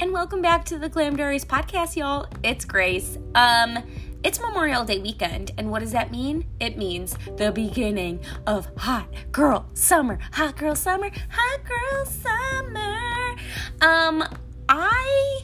and welcome back to the Glam Diaries podcast, y'all. It's Grace. Um, it's Memorial Day weekend, and what does that mean? It means the beginning of hot girl summer. Hot girl summer. Hot girl summer. Um, I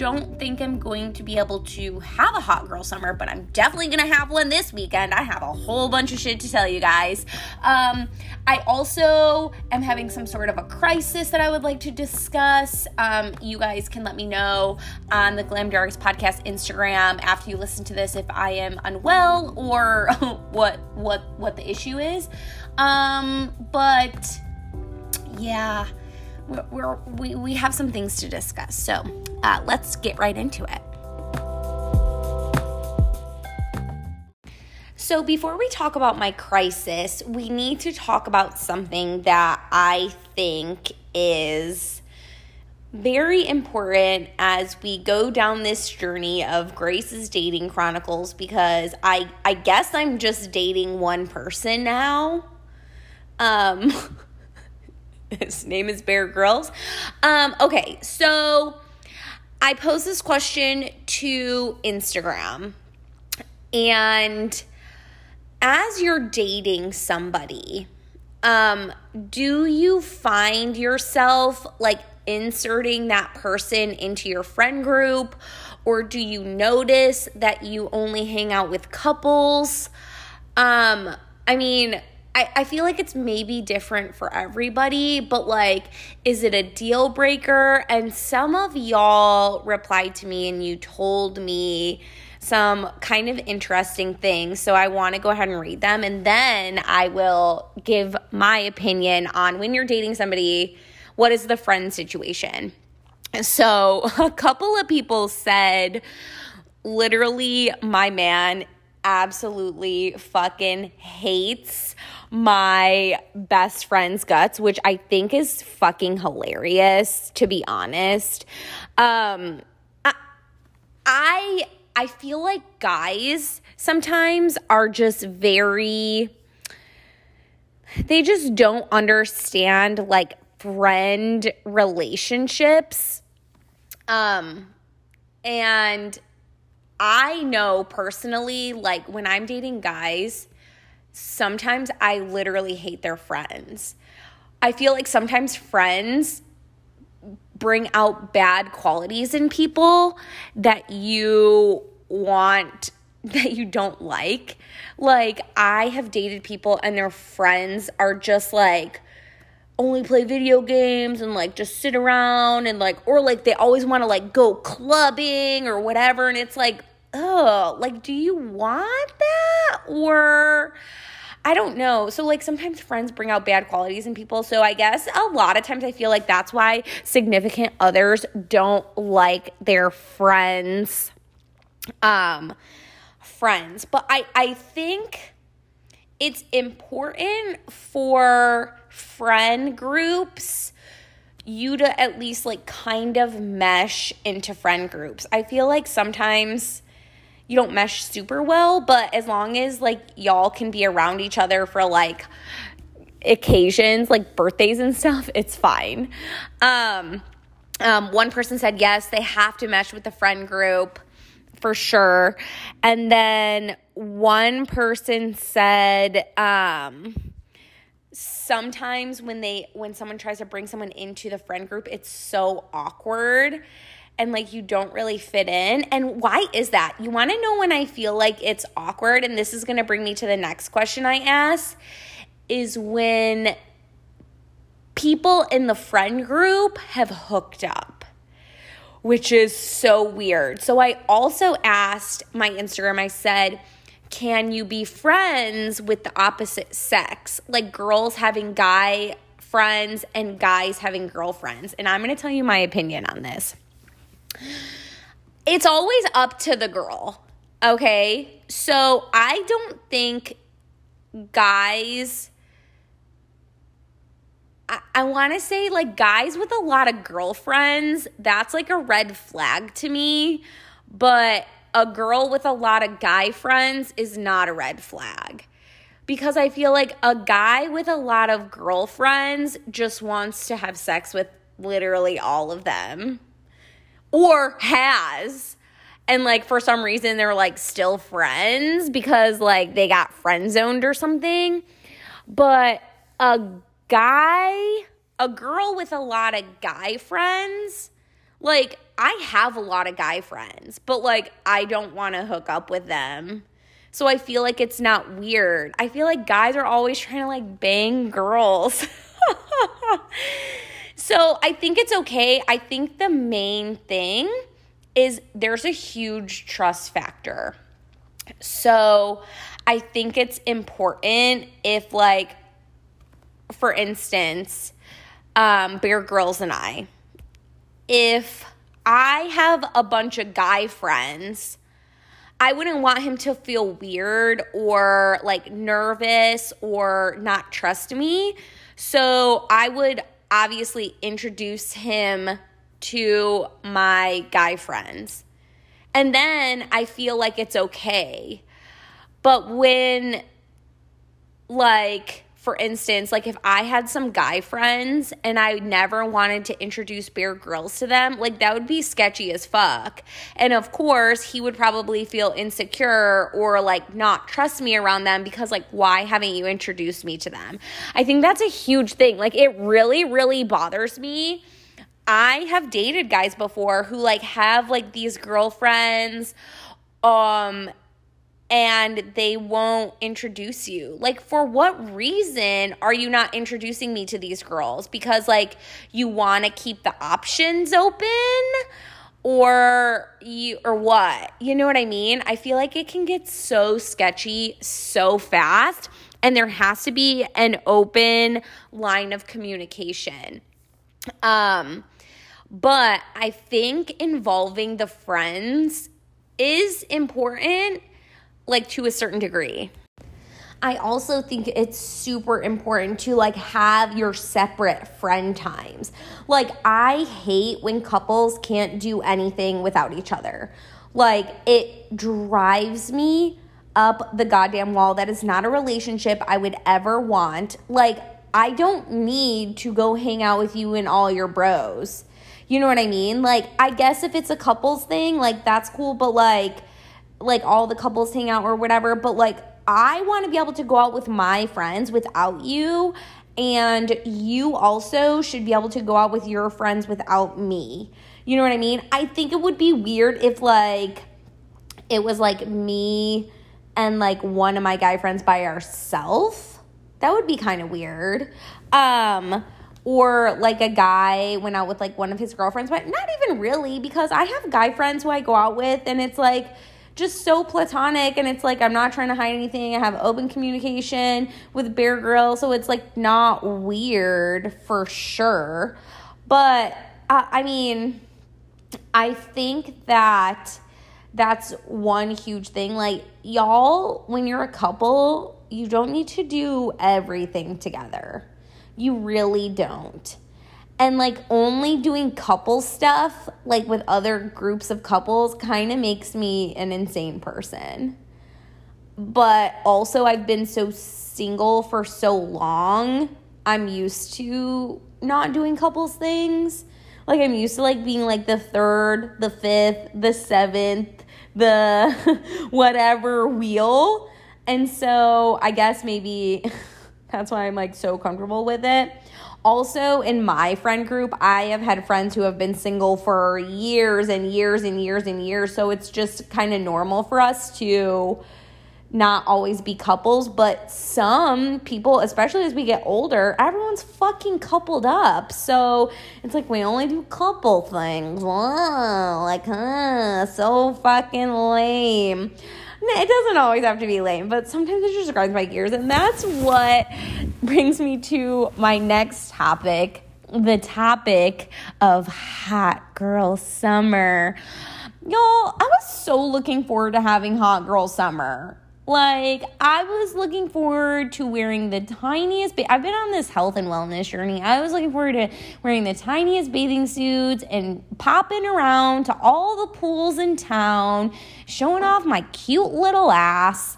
don't think I'm going to be able to have a hot girl summer, but I'm definitely going to have one this weekend. I have a whole bunch of shit to tell you guys. Um, I also am having some sort of a crisis that I would like to discuss. Um, you guys can let me know on the Glam Diaries podcast Instagram after you listen to this if I am unwell or what what what the issue is. Um, but yeah we're, we, we have some things to discuss. So uh, let's get right into it. So, before we talk about my crisis, we need to talk about something that I think is very important as we go down this journey of Grace's dating chronicles because I I guess I'm just dating one person now. Um His name is Bear Grylls. Um, okay, so I posed this question to Instagram, and as you're dating somebody, um, do you find yourself like inserting that person into your friend group, or do you notice that you only hang out with couples? Um, I mean, I, I feel like it's maybe different for everybody, but like, is it a deal breaker? And some of y'all replied to me and you told me some kind of interesting things. So I want to go ahead and read them and then I will give my opinion on when you're dating somebody, what is the friend situation? So a couple of people said, literally, my man absolutely fucking hates my best friend's guts, which I think is fucking hilarious, to be honest. Um, I, I, I feel like guys sometimes are just very, they just don't understand like friend relationships. Um, and I know personally, like when I'm dating guys, sometimes I literally hate their friends. I feel like sometimes friends bring out bad qualities in people that you want that you don't like. Like I have dated people and their friends are just like only play video games and like just sit around and like or like they always want to like go clubbing or whatever and it's like oh, like, do you want that? Or I don't know. So, like, sometimes friends bring out bad qualities in people. So, I guess a lot of times I feel like that's why significant others don't like their friends. Um, friends. But I, I think it's important for friend groups you to at least like kind of mesh into friend groups. I feel like sometimes you don't mesh super well, but as long as like y'all can be around each other for like occasions like birthdays and stuff, it's fine. Um, um, one person said yes, they have to mesh with the friend group for sure. And then one person said, um, sometimes when they when someone tries to bring someone into the friend group, it's so awkward and like you don't really fit in. And why is that? You want to know when I feel like it's awkward, and this is going to bring me to the next question I ask is when people in the friend group have hooked up, which is so weird. So I also asked my Instagram, I said, can you be friends with the opposite sex? Like girls having guy friends and guys having girlfriends. And I'm going to tell you my opinion on this it's always up to the girl. Okay. So I don't think guys. I, I want to say, like, guys with a lot of girlfriends, that's like a red flag to me. But a girl with a lot of guy friends is not a red flag. Because I feel like a guy with a lot of girlfriends just wants to have sex with literally all of them or has and like for some reason they're like still friends because like they got friend zoned or something. But a guy, a girl with a lot of guy friends, like I have a lot of guy friends, but like I don't want to hook up with them. So I feel like it's not weird. I feel like guys are always trying to like bang girls. so I think it's okay. I think the main thing is there's a huge trust factor. So I think it's important if, like, for instance, um, Bear Grylls and I, if I have a bunch of guy friends, I wouldn't want him to feel weird or like nervous or not trust me. So I would obviously introduce him to my guy friends. And then I feel like it's okay. But when, like, for instance, like if I had some guy friends and I never wanted to introduce Bear Grylls to them, like that would be sketchy as fuck. And of course, he would probably feel insecure or like not trust me around them because, like, why haven't you introduced me to them? I think that's a huge thing. Like, it really, really bothers me I have dated guys before who like have like these girlfriends um and they won't introduce you. Like for what reason are you not introducing me to these girls? Because like you want to keep the options open or you or what? You know what I mean? I feel like it can get so sketchy so fast and there has to be an open line of communication. Um but I think involving the friends is important, like to a certain degree. I also think it's super important to like have your separate friend times. Like I hate when couples can't do anything without each other. Like it drives me up the goddamn wall. That is not a relationship I would ever want. Like I don't need to go hang out with you and all your bros. You know what I mean? Like, I guess if it's a couples thing, like that's cool, but like, like all the couples hang out or whatever. But like, I want to be able to go out with my friends without you. And you also should be able to go out with your friends without me. You know what I mean? I think it would be weird if like it was like me and like one of my guy friends by ourselves. That would be kind of weird. Um or like a guy went out with like one of his girlfriends, but not even really because I have guy friends who I go out with and it's like just so platonic and it's like I'm not trying to hide anything. I have open communication with Bear Grylls, so it's like not weird for sure. But uh, I mean, I think that that's one huge thing. Like, y'all, when you're a couple, you don't need to do everything together you really don't. And like only doing couple stuff, like with other groups of couples, kind of makes me an insane person. But also, I've been so single for so long, I'm used to not doing couples things. Like, I'm used to like being like the third, the fifth, the seventh, the whatever wheel. And so, I guess maybe. That's why I'm like so comfortable with it. Also, in my friend group, I have had friends who have been single for years and years and years and years. So it's just kind of normal for us to not always be couples, but some people, especially as we get older, everyone's fucking coupled up. So it's like we only do couple things. Like, huh, so fucking lame it doesn't always have to be lame, but sometimes it just grinds my gears. And that's what brings me to my next topic the topic of hot girl summer. Y'all, I was so looking forward to having hot girl summer. Like, I was looking forward to wearing the tiniest. Ba- I've been on this health and wellness journey. I was looking forward to wearing the tiniest bathing suits and popping around to all the pools in town, showing off my cute little ass.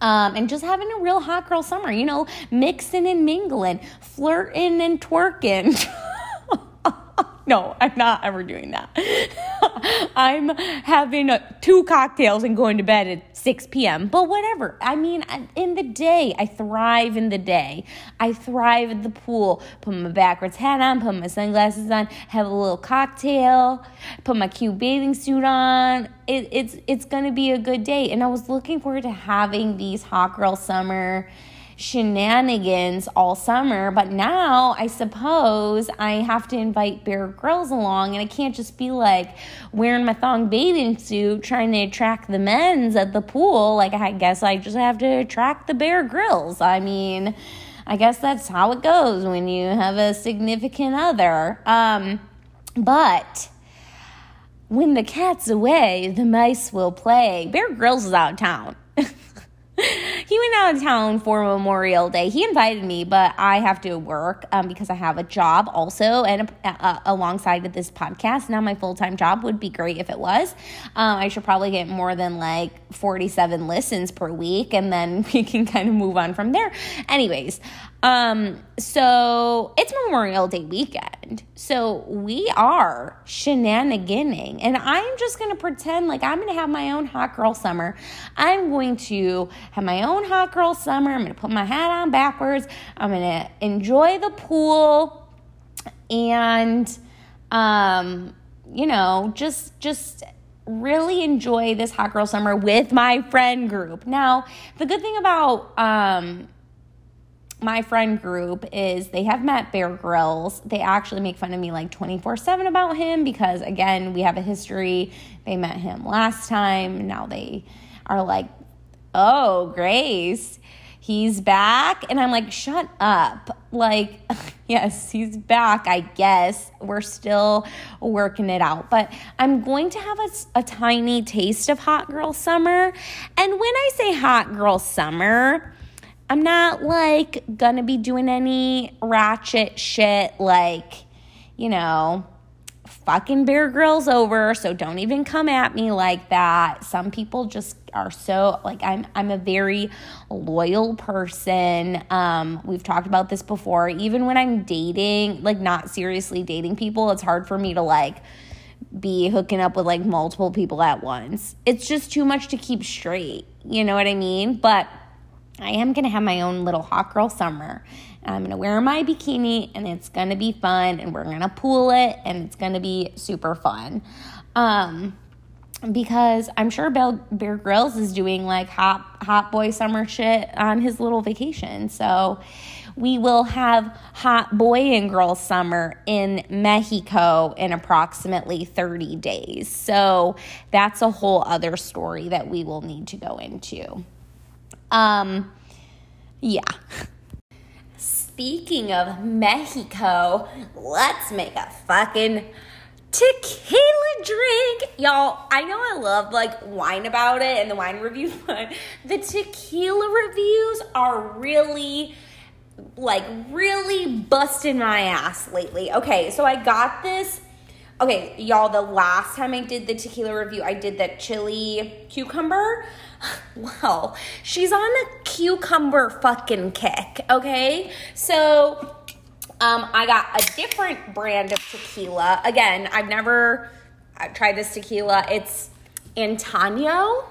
Um, and just having a real hot girl summer, you know, mixing and mingling, flirting and twerking. no, I'm not ever doing that. I'm having uh, two cocktails and going to bed at 6 p.m. But whatever. I mean, in the day, I thrive in the day. I thrive at the pool. Put my backwards hat on, put my sunglasses on, have a little cocktail, put my cute bathing suit on. It, it's it's gonna be a good day. And I was looking forward to having these hot girl summer shenanigans all summer, but now I suppose I have to invite Bear Grylls along, and I can't just be like wearing my thong bathing suit trying to attract the men's at the pool. Like, I guess I just have to attract the Bear Grylls. I mean, I guess that's how it goes when you have a significant other. Um, but when the cat's away, the mice will play. Bear Grylls is out of town. he went out of town for Memorial Day. He invited me, but I have to work um, because I have a job also, and uh, alongside of this podcast. Now, my full time job would be great if it was. Um, I should probably get more than like 47 listens per week, and then we can kind of move on from there. Anyways, um, so it's Memorial Day weekend. So we are shenaniganing, and I'm just gonna pretend like I'm gonna have my own hot girl summer. I'm going to have my own hot girl summer. I'm gonna put my hat on backwards. I'm gonna enjoy the pool and um, you know, just just really enjoy this hot girl summer with my friend group. Now, the good thing about um my friend group is they have met Bear Grylls. They actually make fun of me like 24 7 about him because, again, we have a history. They met him last time. Now they are like, oh, Grace, he's back. And I'm like, shut up. Like, yes, he's back, I guess. We're still working it out. But I'm going to have a, a tiny taste of Hot Girl Summer. And when I say Hot Girl Summer, I'm not like gonna be doing any ratchet shit like, you know, fucking Bear Grylls over, so don't even come at me like that. Some people just are so like I'm I'm a very loyal person. Um we've talked about this before. Even when I'm dating, like not seriously dating people, it's hard for me to like be hooking up with like multiple people at once. It's just too much to keep straight. You know what I mean? But I am going to have my own little hot girl summer. I'm going to wear my bikini and it's going to be fun and we're going to pool it and it's going to be super fun. Um, because I'm sure Bear, Grylls is doing like hot hot boy summer shit on his little vacation. So we will have hot boy and girl summer in Mexico in approximately 30 days. So that's a whole other story that we will need to go into. Um, yeah. Speaking of Mexico, let's make a fucking tequila drink. Y'all, I know I love like wine about it and the wine reviews, but the tequila reviews are really like really busting my ass lately. Okay, so I got this Okay, y'all, the last time I did the tequila review, I did that chili cucumber. Well, she's on a cucumber fucking kick, okay? So, um, I got a different brand of tequila. Again, I've never I've tried this tequila. It's Antonio.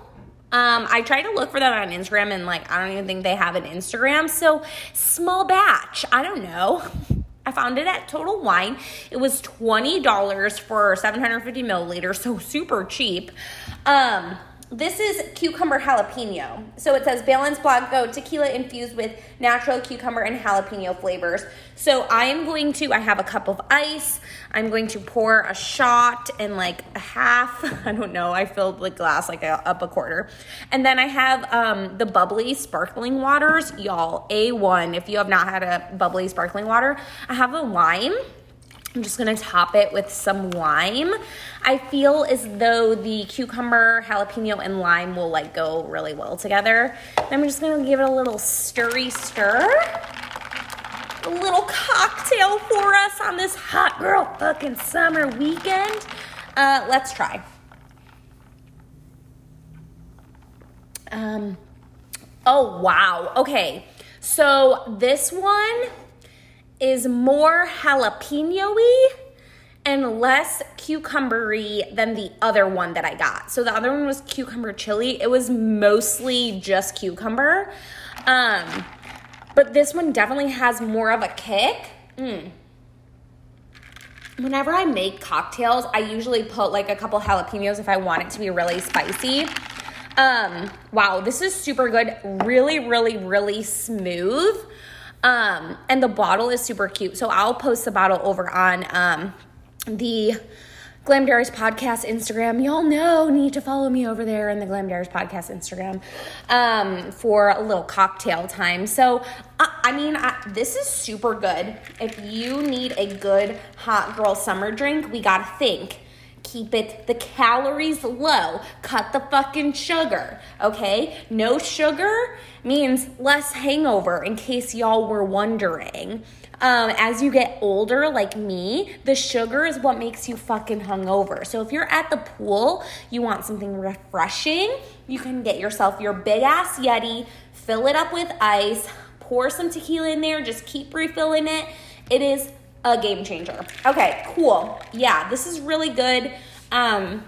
Um, I tried to look for them on Instagram and like I don't even think they have an Instagram. So small batch. I don't know. I found it at Total Wine. It was $20 for 750 milliliters, so super cheap. Um, this is cucumber jalapeno. So it says Balanced Blanco tequila infused with natural cucumber and jalapeno flavors. So I am going to, I have a cup of ice. I'm going to pour a shot and like a half. I don't know. I filled the glass like a, up a quarter. And then I have um, the bubbly sparkling waters. Y'all, A1. If you have not had a bubbly sparkling water, I have a lime. I'm just gonna top it with some lime. I feel as though the cucumber, jalapeno, and lime will like go really well together. I'm just gonna give it a little stirry stir. A little cocktail for us on this hot girl fucking summer weekend. Uh, let's try. Um, oh wow, okay. So this one is more jalapeno-y and less cucumbery than the other one that I got. So the other one was cucumber chili. It was mostly just cucumber. Um, but this one definitely has more of a kick. Mm. Whenever I make cocktails, I usually put like a couple jalapenos if I want it to be really spicy. Um, wow, this is super good. Really, really, really smooth. Um, and the bottle is super cute. So I'll post the bottle over on um, the Glam Diaries podcast Instagram. Y'all know need to follow me over there in the Glam Diaries podcast Instagram um, for a little cocktail time. So, uh, I mean, I, this is super good. If you need a good hot girl summer drink, we gotta think. Keep it the calories low. Cut the fucking sugar, okay? No sugar means less hangover, in case y'all were wondering um, as you get older, like me, the sugar is what makes you fucking hungover. So if you're at the pool, you want something refreshing, you can get yourself your big ass Yeti, fill it up with ice, pour some tequila in there, just keep refilling it. It is a game changer. Okay, cool. Yeah, this is really good. Um,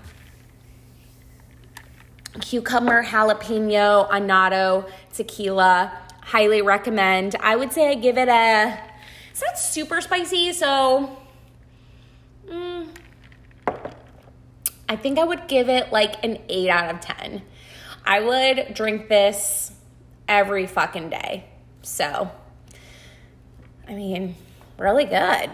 cucumber, jalapeno, Antonio, tequila. Highly recommend. I would say I give it a it's not super spicy, so mm, I think I would give it like an 8 out of 10. I would drink this every fucking day. So, I mean, really good.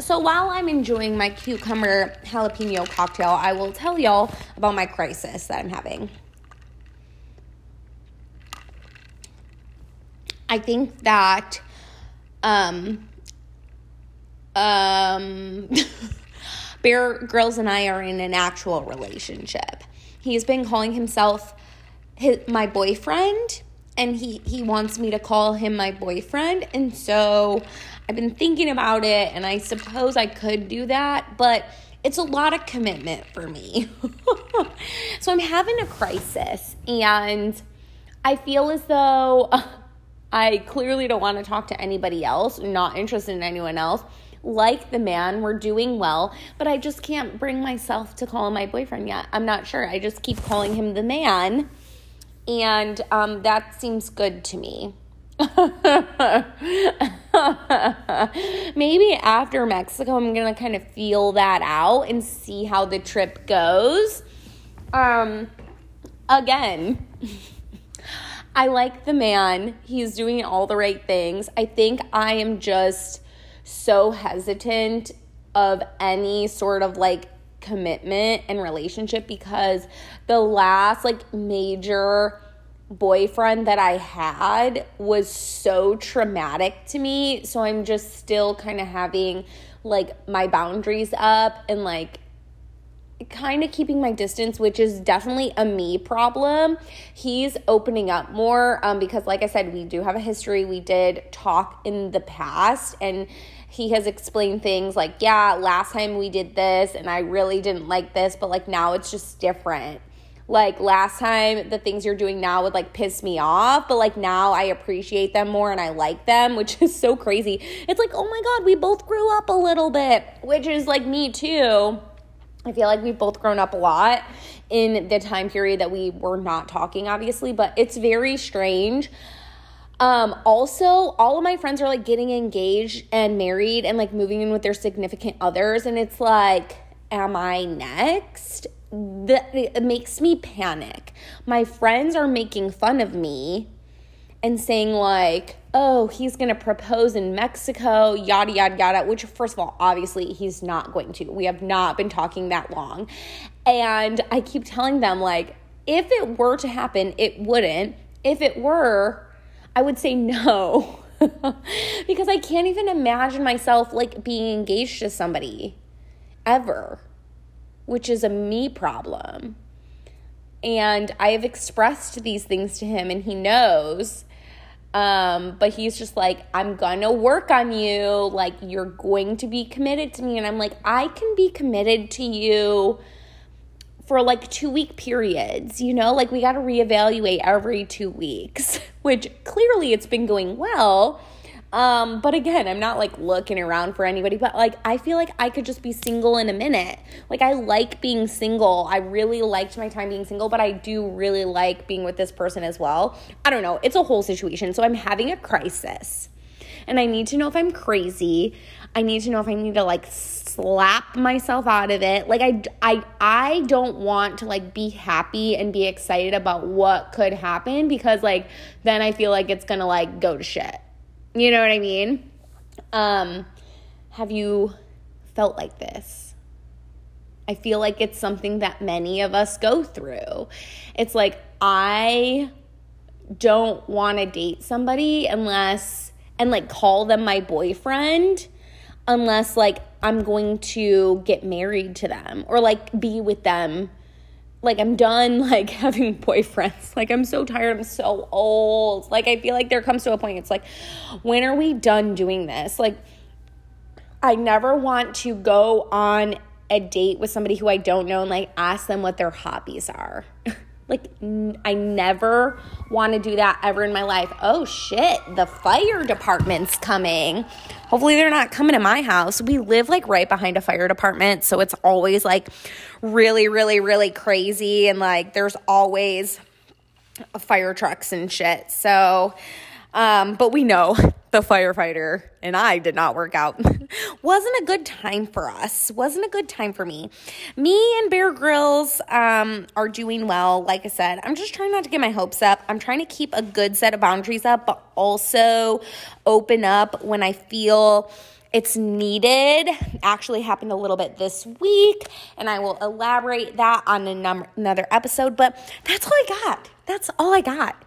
So while I'm enjoying my cucumber jalapeno cocktail, I will tell y'all about my crisis that I'm having. I think that um, um, Bear Grylls and I are in an actual relationship. He's been calling himself his, my boyfriend, and he, he wants me to call him my boyfriend. And so I've been thinking about it, and I suppose I could do that, but it's a lot of commitment for me. so I'm having a crisis, and I feel as though. I clearly don't want to talk to anybody else, not interested in anyone else. Like the man, we're doing well, but I just can't bring myself to call him my boyfriend yet. I'm not sure. I just keep calling him the man, and um, that seems good to me. Maybe after Mexico, I'm gonna kind of feel that out and see how the trip goes. Um, again. I like the man. He's doing all the right things. I think I am just so hesitant of any sort of like commitment and relationship because the last like major boyfriend that I had was so traumatic to me. So I'm just still kind of having like my boundaries up and like kind of keeping my distance, which is definitely a me problem. He's opening up more um, because, like I said, we do have a history. We did talk in the past, and he has explained things like, yeah, last time we did this, and I really didn't like this, but like now it's just different. Like last time, the things you're doing now would like piss me off, but like now I appreciate them more and I like them, which is so crazy. It's like, oh my God, we both grew up a little bit, which is like me too I feel like we've both grown up a lot in the time period that we were not talking, obviously, but it's very strange. Um, also, all of my friends are like getting engaged and married and like moving in with their significant others, and it's like, am I next? That it makes me panic. My friends are making fun of me and saying like, oh, he's going to propose in Mexico, yada, yada, yada, which, first of all, obviously he's not going to. We have not been talking that long. And I keep telling them, like, if it were to happen, it wouldn't. If it were, I would say no. because I can't even imagine myself like being engaged to somebody ever, which is a me problem. And I have expressed these things to him, and he knows. Um, but he's just like, I'm gonna work on you. Like, you're going to be committed to me. And I'm like, I can be committed to you for like two week periods, you know? Like, we gotta reevaluate every two weeks, which clearly it's been going well. Um, but again, I'm not like looking around for anybody, but like I feel like I could just be single in a minute. Like I like being single. I really liked my time being single, but I do really like being with this person as well. I don't know. It's a whole situation. So I'm having a crisis. And I need to know if I'm crazy. I need to know if I need to like slap myself out of it. Like I I I don't want to like be happy and be excited about what could happen because like then I feel like it's going to like go to shit. You know what I mean? Um, have you felt like this? I feel like it's something that many of us go through. It's like, I don't want to date somebody unless, and like call them my boyfriend, unless like I'm going to get married to them or like be with them like I'm done like having boyfriends. Like I'm so tired. I'm so old. Like I feel like there comes to a point it's like when are we done doing this? Like I never want to go on a date with somebody who I don't know and like ask them what their hobbies are. like n- I never want to do that ever in my life. Oh shit, the fire department's coming. Hopefully they're not coming to my house. We live like right behind a fire department, so it's always like really really really crazy and like there's always fire trucks and shit. So um, but we know the firefighter and I did not work out. Wasn't a good time for us. Wasn't a good time for me. Me and Bear Grylls um, are doing well. Like I said, I'm just trying not to get my hopes up. I'm trying to keep a good set of boundaries up, but also open up when I feel it's needed actually happened a little bit this week and i will elaborate that on another episode but that's all i got that's all i got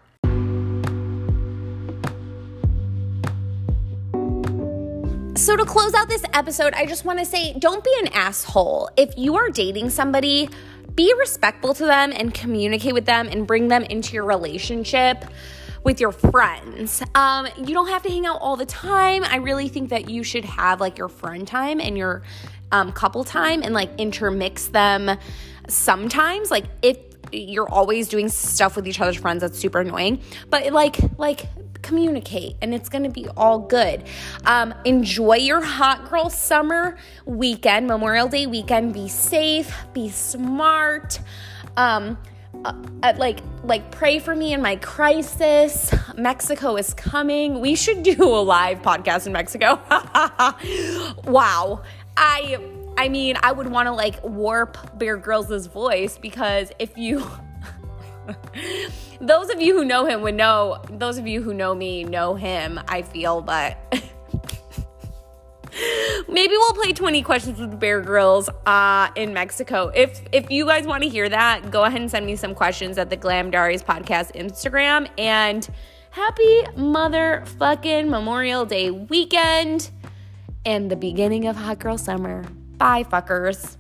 So, to close out this episode, I just want to say don't be an asshole. If you are dating somebody, be respectful to them and communicate with them and bring them into your relationship with your friends. Um, you don't have to hang out all the time. I really think that you should have like your friend time and your um, couple time and like intermix them sometimes. Like, if you're always doing stuff with each other's friends, that's super annoying. But like, like, communicate and it's going to be all good. Um, enjoy your hot girl summer weekend, Memorial Day weekend. Be safe, be smart. Um, uh, uh, like like pray for me in my crisis mexico is coming we should do a live podcast in mexico wow i i mean i would want to like warp bear grylls' voice because if you those of you who know him would know, those of you who know me know him, I feel, but maybe we'll play 20 questions with Bear Grylls uh, in Mexico. If if you guys want to hear that, go ahead and send me some questions at the Glam Diaries podcast Instagram. And happy motherfucking Memorial Day weekend and the beginning of Hot Girl Summer. Bye, fuckers.